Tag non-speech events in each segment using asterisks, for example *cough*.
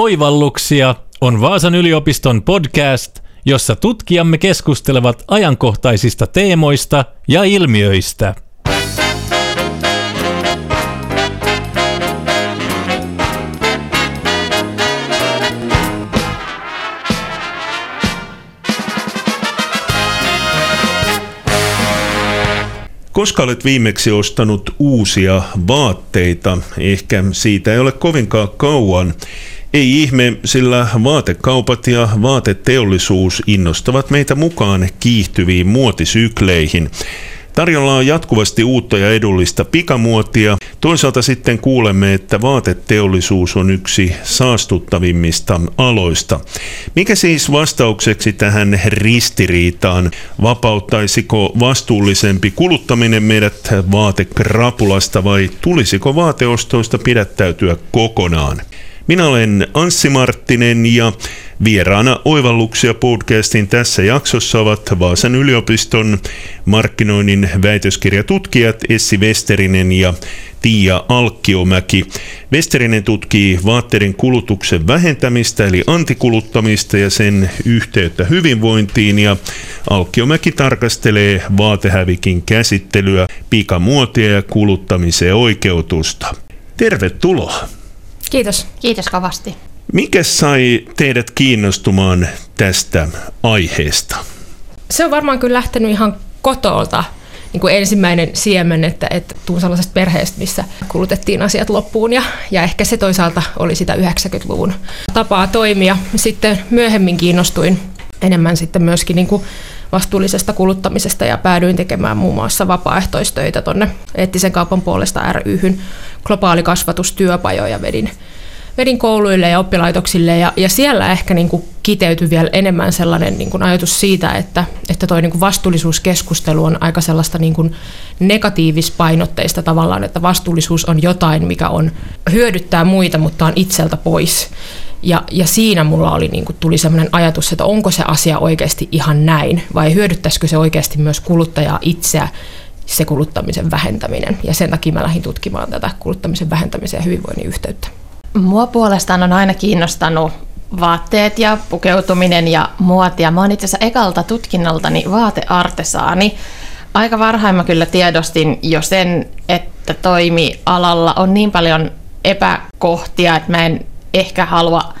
Oivalluksia on Vaasan yliopiston podcast, jossa tutkijamme keskustelevat ajankohtaisista teemoista ja ilmiöistä. Koska olet viimeksi ostanut uusia vaatteita, ehkä siitä ei ole kovinkaan kauan. Ei ihme, sillä vaatekaupat ja vaateteollisuus innostavat meitä mukaan kiihtyviin muotisykleihin. Tarjolla on jatkuvasti uutta ja edullista pikamuotia. Toisaalta sitten kuulemme, että vaateteollisuus on yksi saastuttavimmista aloista. Mikä siis vastaukseksi tähän ristiriitaan? Vapauttaisiko vastuullisempi kuluttaminen meidät vaatekrapulasta vai tulisiko vaateostoista pidättäytyä kokonaan? Minä olen Anssi Marttinen ja vieraana Oivalluksia podcastin tässä jaksossa ovat Vaasan yliopiston markkinoinnin väitöskirjatutkijat Essi Westerinen ja Tiia Alkkiomäki. Westerinen tutkii vaatteiden kulutuksen vähentämistä eli antikuluttamista ja sen yhteyttä hyvinvointiin ja Alkkiomäki tarkastelee vaatehävikin käsittelyä, pikamuotia ja kuluttamisen oikeutusta. Tervetuloa! Kiitos. Kiitos kovasti. Mikä sai teidät kiinnostumaan tästä aiheesta? Se on varmaan kyllä lähtenyt ihan kotolta. Niin kuin ensimmäinen siemen, että, että tuun sellaisesta perheestä, missä kulutettiin asiat loppuun ja, ja ehkä se toisaalta oli sitä 90-luvun tapaa toimia. Sitten myöhemmin kiinnostuin enemmän sitten myöskin niin kuin vastuullisesta kuluttamisesta ja päädyin tekemään muun muassa vapaaehtoistöitä tuonne eettisen kaupan puolesta ryhyn globaali kasvatustyöpajoja vedin, vedin kouluille ja oppilaitoksille ja, ja siellä ehkä niin kuin kiteytyi vielä enemmän sellainen niin kuin ajatus siitä, että, että niin kuin vastuullisuuskeskustelu on aika sellaista niin kuin negatiivispainotteista tavallaan, että vastuullisuus on jotain, mikä on hyödyttää muita, mutta on itseltä pois. Ja, ja siinä mulla oli, niin kuin, tuli sellainen ajatus, että onko se asia oikeasti ihan näin, vai hyödyttäisikö se oikeasti myös kuluttajaa itseä, se kuluttamisen vähentäminen. Ja sen takia mä lähdin tutkimaan tätä kuluttamisen vähentämisen ja hyvinvoinnin yhteyttä. Mua puolestaan on aina kiinnostanut vaatteet ja pukeutuminen ja muotia. Mä oon itse asiassa ekalta tutkinnoltani vaateartesaani. Aika varhain mä kyllä tiedostin jo sen, että toimialalla on niin paljon epäkohtia, että mä en ehkä halua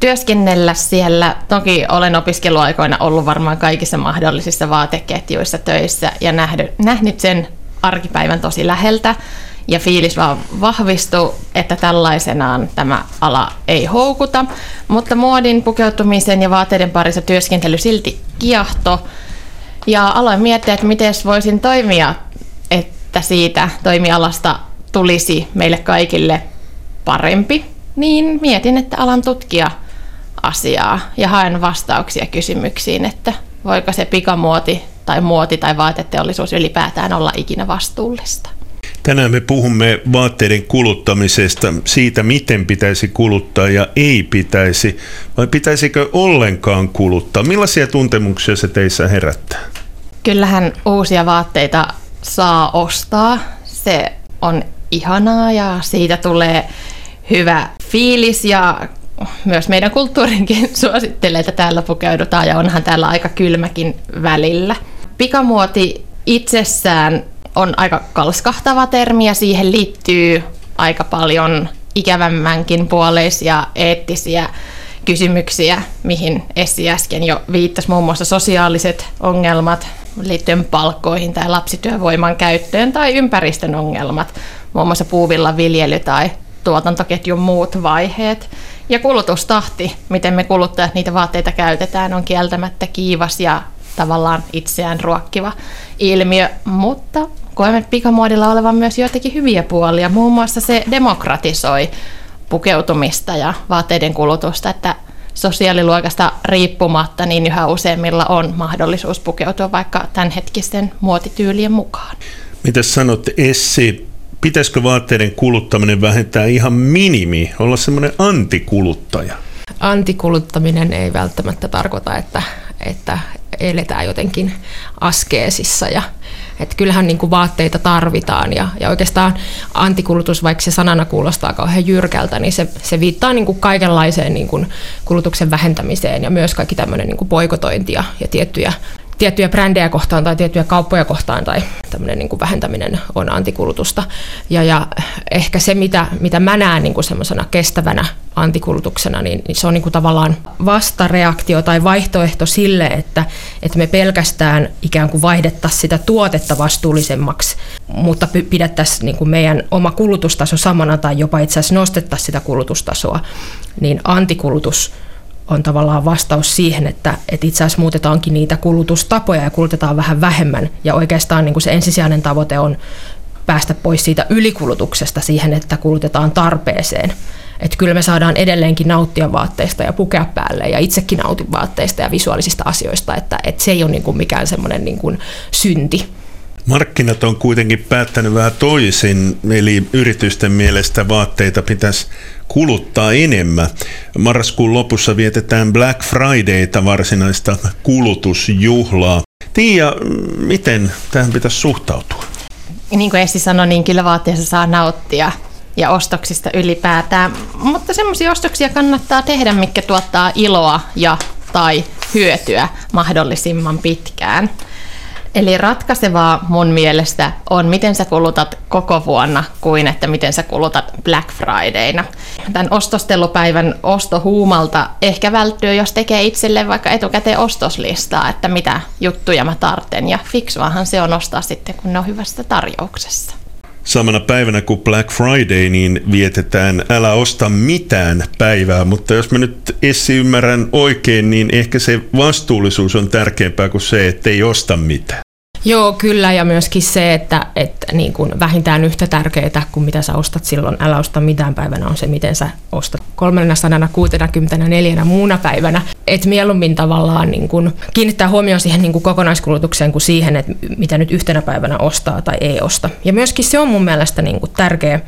työskennellä siellä. Toki olen opiskeluaikoina ollut varmaan kaikissa mahdollisissa vaateketjuissa töissä ja nähnyt, nähnyt sen arkipäivän tosi läheltä. Ja fiilis vaan vahvistui, että tällaisenaan tämä ala ei houkuta. Mutta muodin, pukeutumisen ja vaatteiden parissa työskentely silti kiahto. Ja aloin miettiä, että miten voisin toimia, että siitä toimialasta tulisi meille kaikille parempi niin mietin, että alan tutkia asiaa ja haen vastauksia kysymyksiin, että voiko se pikamuoti tai muoti tai vaateteollisuus ylipäätään olla ikinä vastuullista. Tänään me puhumme vaatteiden kuluttamisesta, siitä miten pitäisi kuluttaa ja ei pitäisi, vai pitäisikö ollenkaan kuluttaa? Millaisia tuntemuksia se teissä herättää? Kyllähän uusia vaatteita saa ostaa. Se on ihanaa ja siitä tulee hyvä fiilis ja myös meidän kulttuurinkin *laughs* suosittelee, että täällä pukeudutaan ja onhan täällä aika kylmäkin välillä. Pikamuoti itsessään on aika kalskahtava termi ja siihen liittyy aika paljon ikävämmänkin puoleisia eettisiä kysymyksiä, mihin Essi äsken jo viittasi, muun muassa sosiaaliset ongelmat liittyen palkkoihin tai lapsityövoiman käyttöön tai ympäristön ongelmat, muun muassa puuvilla viljely tai tuotantoketjun muut vaiheet. Ja kulutustahti, miten me kuluttajat niitä vaatteita käytetään, on kieltämättä kiivas ja tavallaan itseään ruokkiva ilmiö, mutta koemme pikamuodilla olevan myös joitakin hyviä puolia. Muun muassa se demokratisoi pukeutumista ja vaatteiden kulutusta, että sosiaaliluokasta riippumatta niin yhä useimmilla on mahdollisuus pukeutua vaikka tämänhetkisten muotityylien mukaan. Mitä sanot Essi pitäisikö vaatteiden kuluttaminen vähentää ihan minimi, olla semmoinen antikuluttaja? Antikuluttaminen ei välttämättä tarkoita, että, että eletään jotenkin askeesissa ja Että kyllähän niin kuin vaatteita tarvitaan ja, ja oikeastaan antikulutus, vaikka se sanana kuulostaa kauhean jyrkältä, niin se, se viittaa niin kuin kaikenlaiseen niin kuin kulutuksen vähentämiseen ja myös kaikki tämmöinen niin kuin poikotointia ja tiettyjä tiettyjä brändejä kohtaan tai tiettyjä kauppoja kohtaan tai tämmöinen niin kuin vähentäminen on antikulutusta. Ja, ja ehkä se, mitä, mitä mä näen niin kuin semmoisena kestävänä antikulutuksena, niin, niin se on niin kuin tavallaan vastareaktio tai vaihtoehto sille, että, että me pelkästään ikään kuin vaihdettaisiin sitä tuotetta vastuullisemmaksi, mutta pidettäisiin niin kuin meidän oma kulutustaso samana tai jopa itse asiassa nostettaisiin sitä kulutustasoa, niin antikulutus on tavallaan vastaus siihen, että, että itse asiassa muutetaankin niitä kulutustapoja ja kulutetaan vähän vähemmän. Ja oikeastaan niin kuin se ensisijainen tavoite on päästä pois siitä ylikulutuksesta siihen, että kulutetaan tarpeeseen. Että kyllä me saadaan edelleenkin nauttia vaatteista ja pukea päälle ja itsekin nautin vaatteista ja visuaalisista asioista, että, että se ei ole niin kuin mikään semmoinen niin kuin synti. Markkinat on kuitenkin päättänyt vähän toisin, eli yritysten mielestä vaatteita pitäisi kuluttaa enemmän. Marraskuun lopussa vietetään Black Fridayta, varsinaista kulutusjuhlaa. Tiia, miten tähän pitäisi suhtautua? Niin kuin Essi sanoi, niin kyllä vaatteessa saa nauttia ja ostoksista ylipäätään, mutta semmoisia ostoksia kannattaa tehdä, mikä tuottaa iloa ja tai hyötyä mahdollisimman pitkään. Eli ratkaisevaa mun mielestä on, miten sä kulutat koko vuonna kuin että miten sä kulutat Black Fridayna. Tämän ostostelupäivän ostohuumalta ehkä välttyy, jos tekee itselle vaikka etukäteen ostoslistaa, että mitä juttuja mä tarten. Ja fiksuahan se on ostaa sitten, kun ne on hyvässä tarjouksessa. Samana päivänä kuin Black Friday, niin vietetään älä osta mitään päivää, mutta jos mä nyt Essi ymmärrän oikein, niin ehkä se vastuullisuus on tärkeämpää kuin se, että ei osta mitään. Joo, kyllä, ja myöskin se, että, että niin kuin vähintään yhtä tärkeää kuin mitä sä ostat silloin, älä osta mitään päivänä, on se, miten sä ostat 364 muuna päivänä. Että mieluummin tavallaan niin kuin kiinnittää huomioon siihen niin kuin kokonaiskulutukseen kuin siihen, että mitä nyt yhtenä päivänä ostaa tai ei osta. Ja myöskin se on mun mielestä niin kuin tärkeä,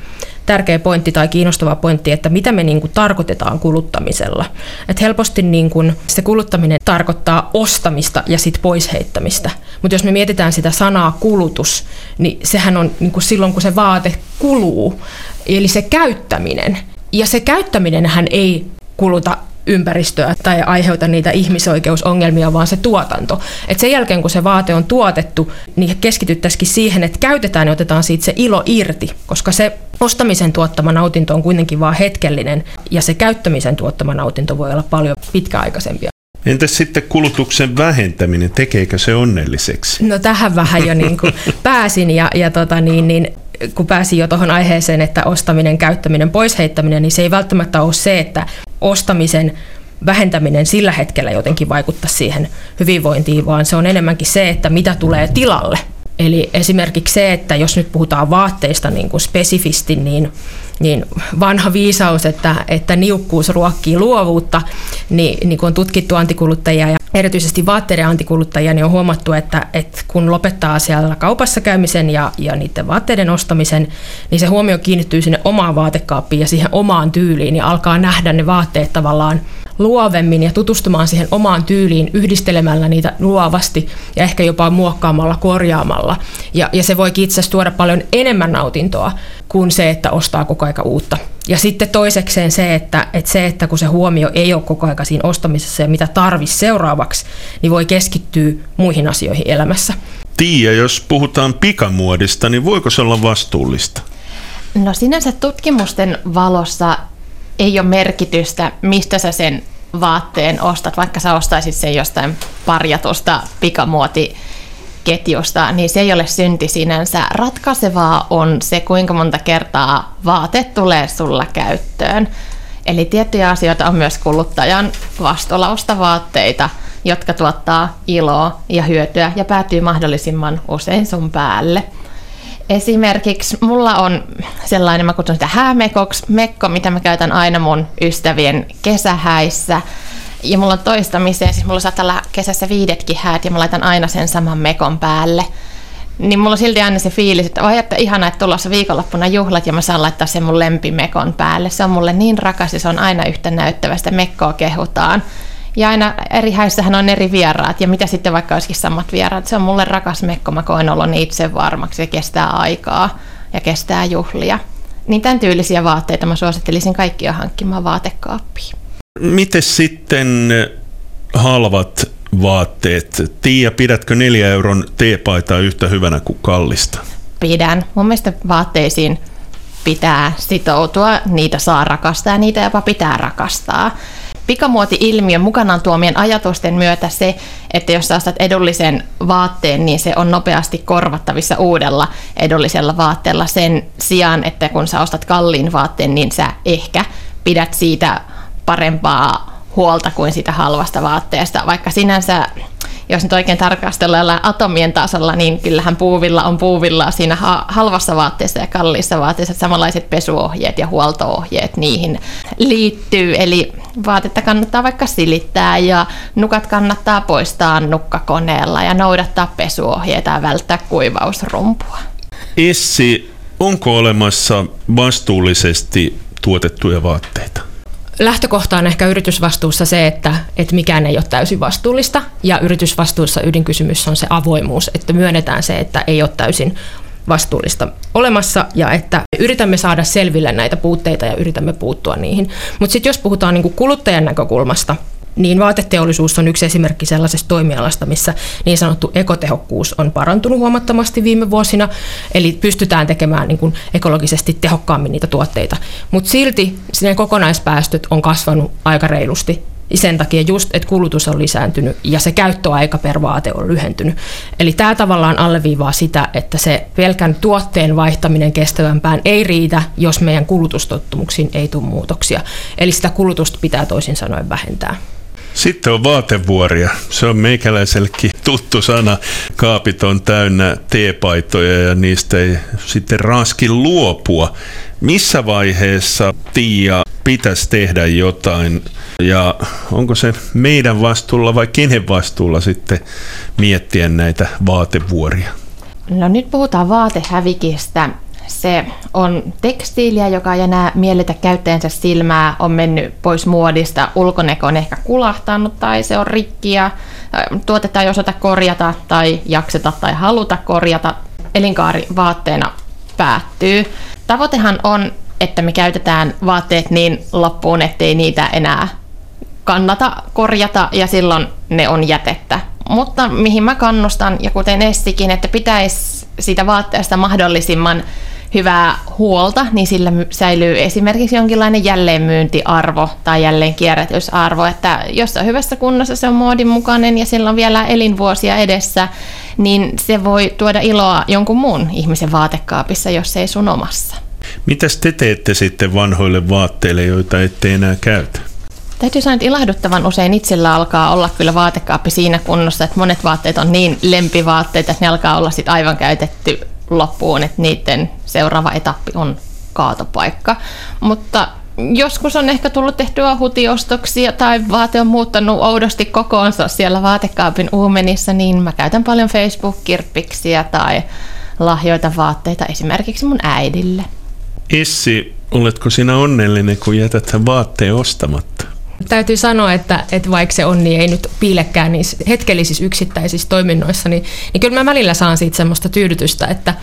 tärkeä pointti tai kiinnostava pointti, että mitä me niin kuin tarkoitetaan kuluttamisella. Et helposti niin kuin se kuluttaminen tarkoittaa ostamista ja sitten poisheittämistä. Mutta jos me mietitään sitä sanaa kulutus, niin sehän on niin kuin silloin, kun se vaate kuluu, eli se käyttäminen. Ja se käyttäminen hän ei kuluta ympäristöä tai aiheuta niitä ihmisoikeusongelmia, vaan se tuotanto. Et sen jälkeen, kun se vaate on tuotettu, niin keskityttäisikin siihen, että käytetään ja otetaan siitä se ilo irti, koska se ostamisen tuottama nautinto on kuitenkin vain hetkellinen, ja se käyttämisen tuottama nautinto voi olla paljon pitkäaikaisempia. Entäs sitten kulutuksen vähentäminen, tekeekö se onnelliseksi? No tähän vähän jo niin kuin *laughs* pääsin ja, ja tota niin, niin kun pääsin jo tuohon aiheeseen, että ostaminen, käyttäminen, poisheittäminen, niin se ei välttämättä ole se, että ostamisen vähentäminen sillä hetkellä jotenkin vaikuttaa siihen hyvinvointiin, vaan se on enemmänkin se, että mitä tulee tilalle. Eli esimerkiksi se, että jos nyt puhutaan vaatteista niin kuin spesifisti, niin, niin vanha viisaus, että, että niukkuus ruokkii luovuutta, niin, niin kuin on tutkittu antikuluttajia ja erityisesti vaatteiden antikuluttajia, niin on huomattu, että, että kun lopettaa siellä kaupassa käymisen ja, ja niiden vaatteiden ostamisen, niin se huomio kiinnittyy sinne omaan vaatekaappiin ja siihen omaan tyyliin ja alkaa nähdä ne vaatteet tavallaan luovemmin ja tutustumaan siihen omaan tyyliin yhdistelemällä niitä luovasti ja ehkä jopa muokkaamalla, korjaamalla. Ja, ja se voi itse asiassa tuoda paljon enemmän nautintoa kuin se, että ostaa koko aika uutta. Ja sitten toisekseen se, että, että se, että kun se huomio ei ole koko aika siinä ostamisessa ja mitä tarvisi seuraavaksi, niin voi keskittyä muihin asioihin elämässä. Tiia, jos puhutaan pikamuodista, niin voiko se olla vastuullista? No sinänsä tutkimusten valossa ei ole merkitystä, mistä sä sen vaatteen ostat, vaikka sä ostaisit sen jostain parjatusta pikamuotiketjusta, niin se ei ole synti sinänsä. Ratkaisevaa on se, kuinka monta kertaa vaate tulee sulla käyttöön. Eli tiettyjä asioita on myös kuluttajan vastuulla vaatteita, jotka tuottaa iloa ja hyötyä ja päätyy mahdollisimman usein sun päälle. Esimerkiksi mulla on sellainen, mä kutsun sitä häämekoksi, mekko, mitä mä käytän aina mun ystävien kesähäissä. Ja mulla on toistamiseen, siis mulla saattaa olla kesässä viidetkin häät ja mä laitan aina sen saman mekon päälle. Niin mulla on silti aina se fiilis, että vai että ihana, että tulossa viikonloppuna juhlat ja mä saan laittaa sen mun lempimekon päälle. Se on mulle niin rakas ja se on aina yhtä näyttävästä, mekkoa kehutaan. Ja aina eri häissähän on eri vieraat, ja mitä sitten vaikka olisikin samat vieraat. Se on mulle rakas mekko, mä koen oloni itse varmaksi, se kestää aikaa ja kestää juhlia. Niin tämän tyylisiä vaatteita mä suosittelisin kaikkia hankkimaan vaatekaappiin. Miten sitten halvat vaatteet? Tiia, pidätkö neljä euron teepaitaa yhtä hyvänä kuin kallista? Pidän. Mun mielestä vaatteisiin pitää sitoutua, niitä saa rakastaa ja niitä jopa pitää rakastaa. Pikamuoti-ilmiön mukanaan tuomien ajatusten myötä se, että jos sä ostat edullisen vaatteen, niin se on nopeasti korvattavissa uudella edullisella vaatteella sen sijaan, että kun sä ostat kalliin vaatteen, niin sä ehkä pidät siitä parempaa huolta kuin sitä halvasta vaatteesta, vaikka sinänsä jos nyt oikein tarkastellaan atomien tasolla, niin kyllähän puuvilla on puuvilla siinä halvassa vaatteessa ja kalliissa vaatteessa. Samanlaiset pesuohjeet ja huoltoohjeet niihin liittyy. Eli vaatetta kannattaa vaikka silittää ja nukat kannattaa poistaa nukkakoneella ja noudattaa pesuohjeita ja välttää kuivausrumpua. Essi, onko olemassa vastuullisesti tuotettuja vaatteita? lähtökohta on ehkä yritysvastuussa se, että, että mikään ei ole täysin vastuullista, ja yritysvastuussa ydinkysymys on se avoimuus, että myönnetään se, että ei ole täysin vastuullista olemassa ja että yritämme saada selville näitä puutteita ja yritämme puuttua niihin. Mutta sitten jos puhutaan niinku kuluttajan näkökulmasta, niin vaateteollisuus on yksi esimerkki sellaisesta toimialasta, missä niin sanottu ekotehokkuus on parantunut huomattavasti viime vuosina, eli pystytään tekemään niin kuin ekologisesti tehokkaammin niitä tuotteita. Mutta silti sinne kokonaispäästöt on kasvanut aika reilusti sen takia just, että kulutus on lisääntynyt ja se käyttöaika per vaate on lyhentynyt. Eli tämä tavallaan alleviivaa sitä, että se pelkän tuotteen vaihtaminen kestävämpään ei riitä, jos meidän kulutustottumuksiin ei tule muutoksia. Eli sitä kulutusta pitää toisin sanoen vähentää. Sitten on vaatevuoria. Se on meikäläisellekin tuttu sana. Kaapit on täynnä teepaitoja ja niistä ei sitten raski luopua. Missä vaiheessa Tiia pitäisi tehdä jotain ja onko se meidän vastuulla vai kenen vastuulla sitten miettiä näitä vaatevuoria? No nyt puhutaan vaatehävikistä se on tekstiiliä, joka ei enää miellytä käyttäjänsä silmää, on mennyt pois muodista, ulkoneko on ehkä kulahtanut tai se on rikki ja tuotetta ei osata korjata tai jakseta tai haluta korjata. Elinkaari vaatteena päättyy. Tavoitehan on, että me käytetään vaatteet niin loppuun, ettei niitä enää kannata korjata ja silloin ne on jätettä. Mutta mihin mä kannustan, ja kuten Essikin, että pitäisi siitä vaatteesta mahdollisimman hyvää huolta, niin sillä säilyy esimerkiksi jonkinlainen jälleenmyyntiarvo tai jälleen kierrätysarvo, että jos se on hyvässä kunnossa, se on muodin mukainen ja sillä on vielä elinvuosia edessä, niin se voi tuoda iloa jonkun muun ihmisen vaatekaapissa, jos ei sun omassa. Mitäs te teette sitten vanhoille vaatteille, joita ette enää käytä? Täytyy sanoa, että ilahduttavan usein itsellä alkaa olla kyllä vaatekaappi siinä kunnossa, että monet vaatteet on niin lempivaatteita, että ne alkaa olla sitten aivan käytetty loppuun, että niiden seuraava etappi on kaatopaikka. Mutta joskus on ehkä tullut tehtyä hutiostoksia tai vaate on muuttanut oudosti kokoonsa siellä vaatekaapin uumenissa, niin mä käytän paljon Facebook-kirppiksiä tai lahjoita vaatteita esimerkiksi mun äidille. Essi, oletko sinä onnellinen, kun jätät vaatteen ostamatta? Täytyy sanoa, että, että vaikka se onni ei nyt piilekään niissä hetkellisissä yksittäisissä toiminnoissa, niin, niin kyllä mä välillä saan siitä semmoista tyydytystä, että,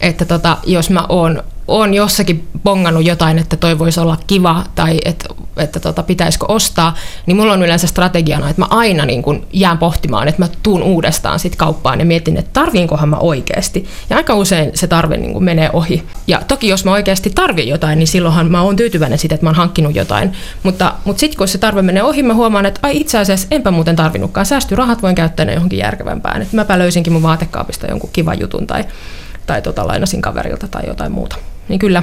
että tota, jos mä oon on jossakin bongannut jotain, että toi voisi olla kiva tai että, että tota, pitäisikö ostaa, niin mulla on yleensä strategiana, että mä aina niin kun jään pohtimaan, että mä tuun uudestaan sit kauppaan ja mietin, että tarviinkohan mä oikeasti. Ja aika usein se tarve niin kun menee ohi. Ja toki jos mä oikeasti tarvin jotain, niin silloinhan mä oon tyytyväinen siitä, että mä oon hankkinut jotain. Mutta, mutta sitten kun se tarve menee ohi, mä huomaan, että ai itse asiassa enpä muuten tarvinnutkaan. Säästyy rahat, voin käyttää ne johonkin järkevämpään. Että mäpä löysinkin mun vaatekaapista jonkun kivan jutun tai, tai tota, lainasin kaverilta tai jotain muuta niin kyllä.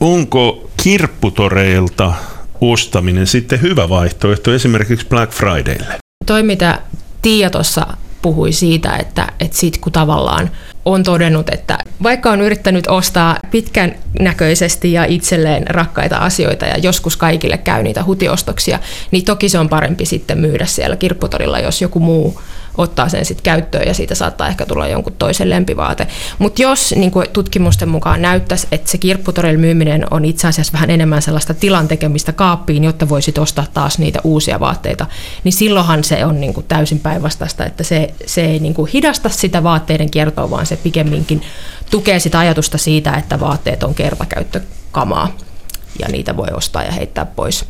Onko kirpputoreilta ostaminen sitten hyvä vaihtoehto esimerkiksi Black Fridaylle? Toi, mitä Tiia tuossa puhui siitä, että, että sit kun tavallaan on todennut, että vaikka on yrittänyt ostaa pitkän näköisesti ja itselleen rakkaita asioita ja joskus kaikille käy niitä hutiostoksia, niin toki se on parempi sitten myydä siellä kirpputorilla, jos joku muu ottaa sen sitten käyttöön ja siitä saattaa ehkä tulla jonkun toisen lempivaate. Mutta jos niin kuin tutkimusten mukaan näyttäisi, että se kirpputorilla myyminen on itse asiassa vähän enemmän sellaista tilan tekemistä kaappiin, jotta voisit ostaa taas niitä uusia vaatteita, niin silloinhan se on niin kuin täysin päinvastaista, että se, se ei niin kuin hidasta sitä vaatteiden kiertoa, vaan se pikemminkin tukee sitä ajatusta siitä, että vaatteet on kertakäyttökamaa ja niitä voi ostaa ja heittää pois.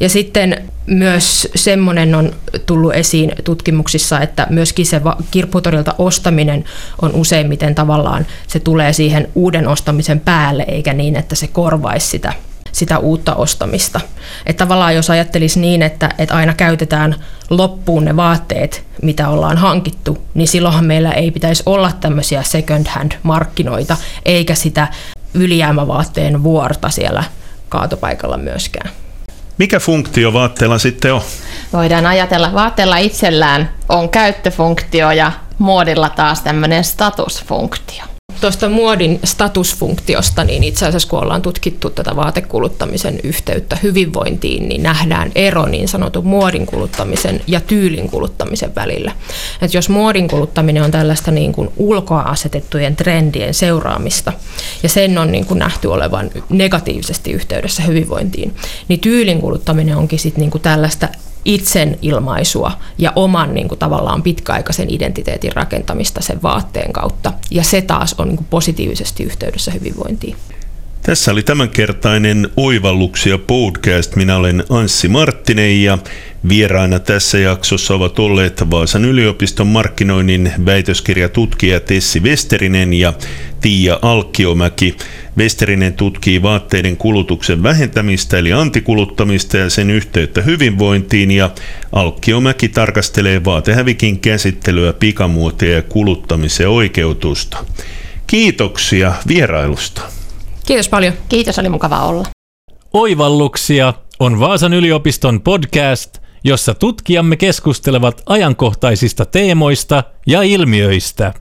Ja sitten myös semmoinen on tullut esiin tutkimuksissa, että myöskin se kirpputorilta ostaminen on useimmiten tavallaan, se tulee siihen uuden ostamisen päälle, eikä niin, että se korvaisi sitä sitä uutta ostamista. Että tavallaan jos ajattelisi niin, että, että aina käytetään loppuun ne vaatteet, mitä ollaan hankittu, niin silloinhan meillä ei pitäisi olla tämmöisiä second hand markkinoita, eikä sitä ylijäämävaatteen vuorta siellä kaatopaikalla myöskään. Mikä funktio vaatteella sitten on? Voidaan ajatella, vaatteella itsellään on käyttöfunktio ja muodilla taas tämmöinen statusfunktio tuosta muodin statusfunktiosta, niin itse asiassa kun ollaan tutkittu tätä vaatekuluttamisen yhteyttä hyvinvointiin, niin nähdään ero niin sanotun muodin kuluttamisen ja tyylin kuluttamisen välillä. Et jos muodin kuluttaminen on tällaista niin kuin ulkoa asetettujen trendien seuraamista, ja sen on niin kuin nähty olevan negatiivisesti yhteydessä hyvinvointiin, niin tyylin kuluttaminen onkin sitten niin kuin tällaista itsen ilmaisua ja oman niin kuin, tavallaan pitkäaikaisen identiteetin rakentamista sen vaatteen kautta. Ja se taas on niin kuin, positiivisesti yhteydessä hyvinvointiin. Tässä oli tämänkertainen Oivalluksia podcast. Minä olen Anssi Marttinen ja vieraina tässä jaksossa ovat olleet Vaasan yliopiston markkinoinnin väitöskirjatutkija Tessi Westerinen ja Tiia Alkkiomäki. Westerinen tutkii vaatteiden kulutuksen vähentämistä eli antikuluttamista ja sen yhteyttä hyvinvointiin ja Alkkiomäki tarkastelee vaatehävikin käsittelyä, pikamuotia ja kuluttamisen oikeutusta. Kiitoksia vierailusta. Kiitos paljon. Kiitos, oli mukava olla. Oivalluksia on Vaasan yliopiston podcast, jossa tutkijamme keskustelevat ajankohtaisista teemoista ja ilmiöistä.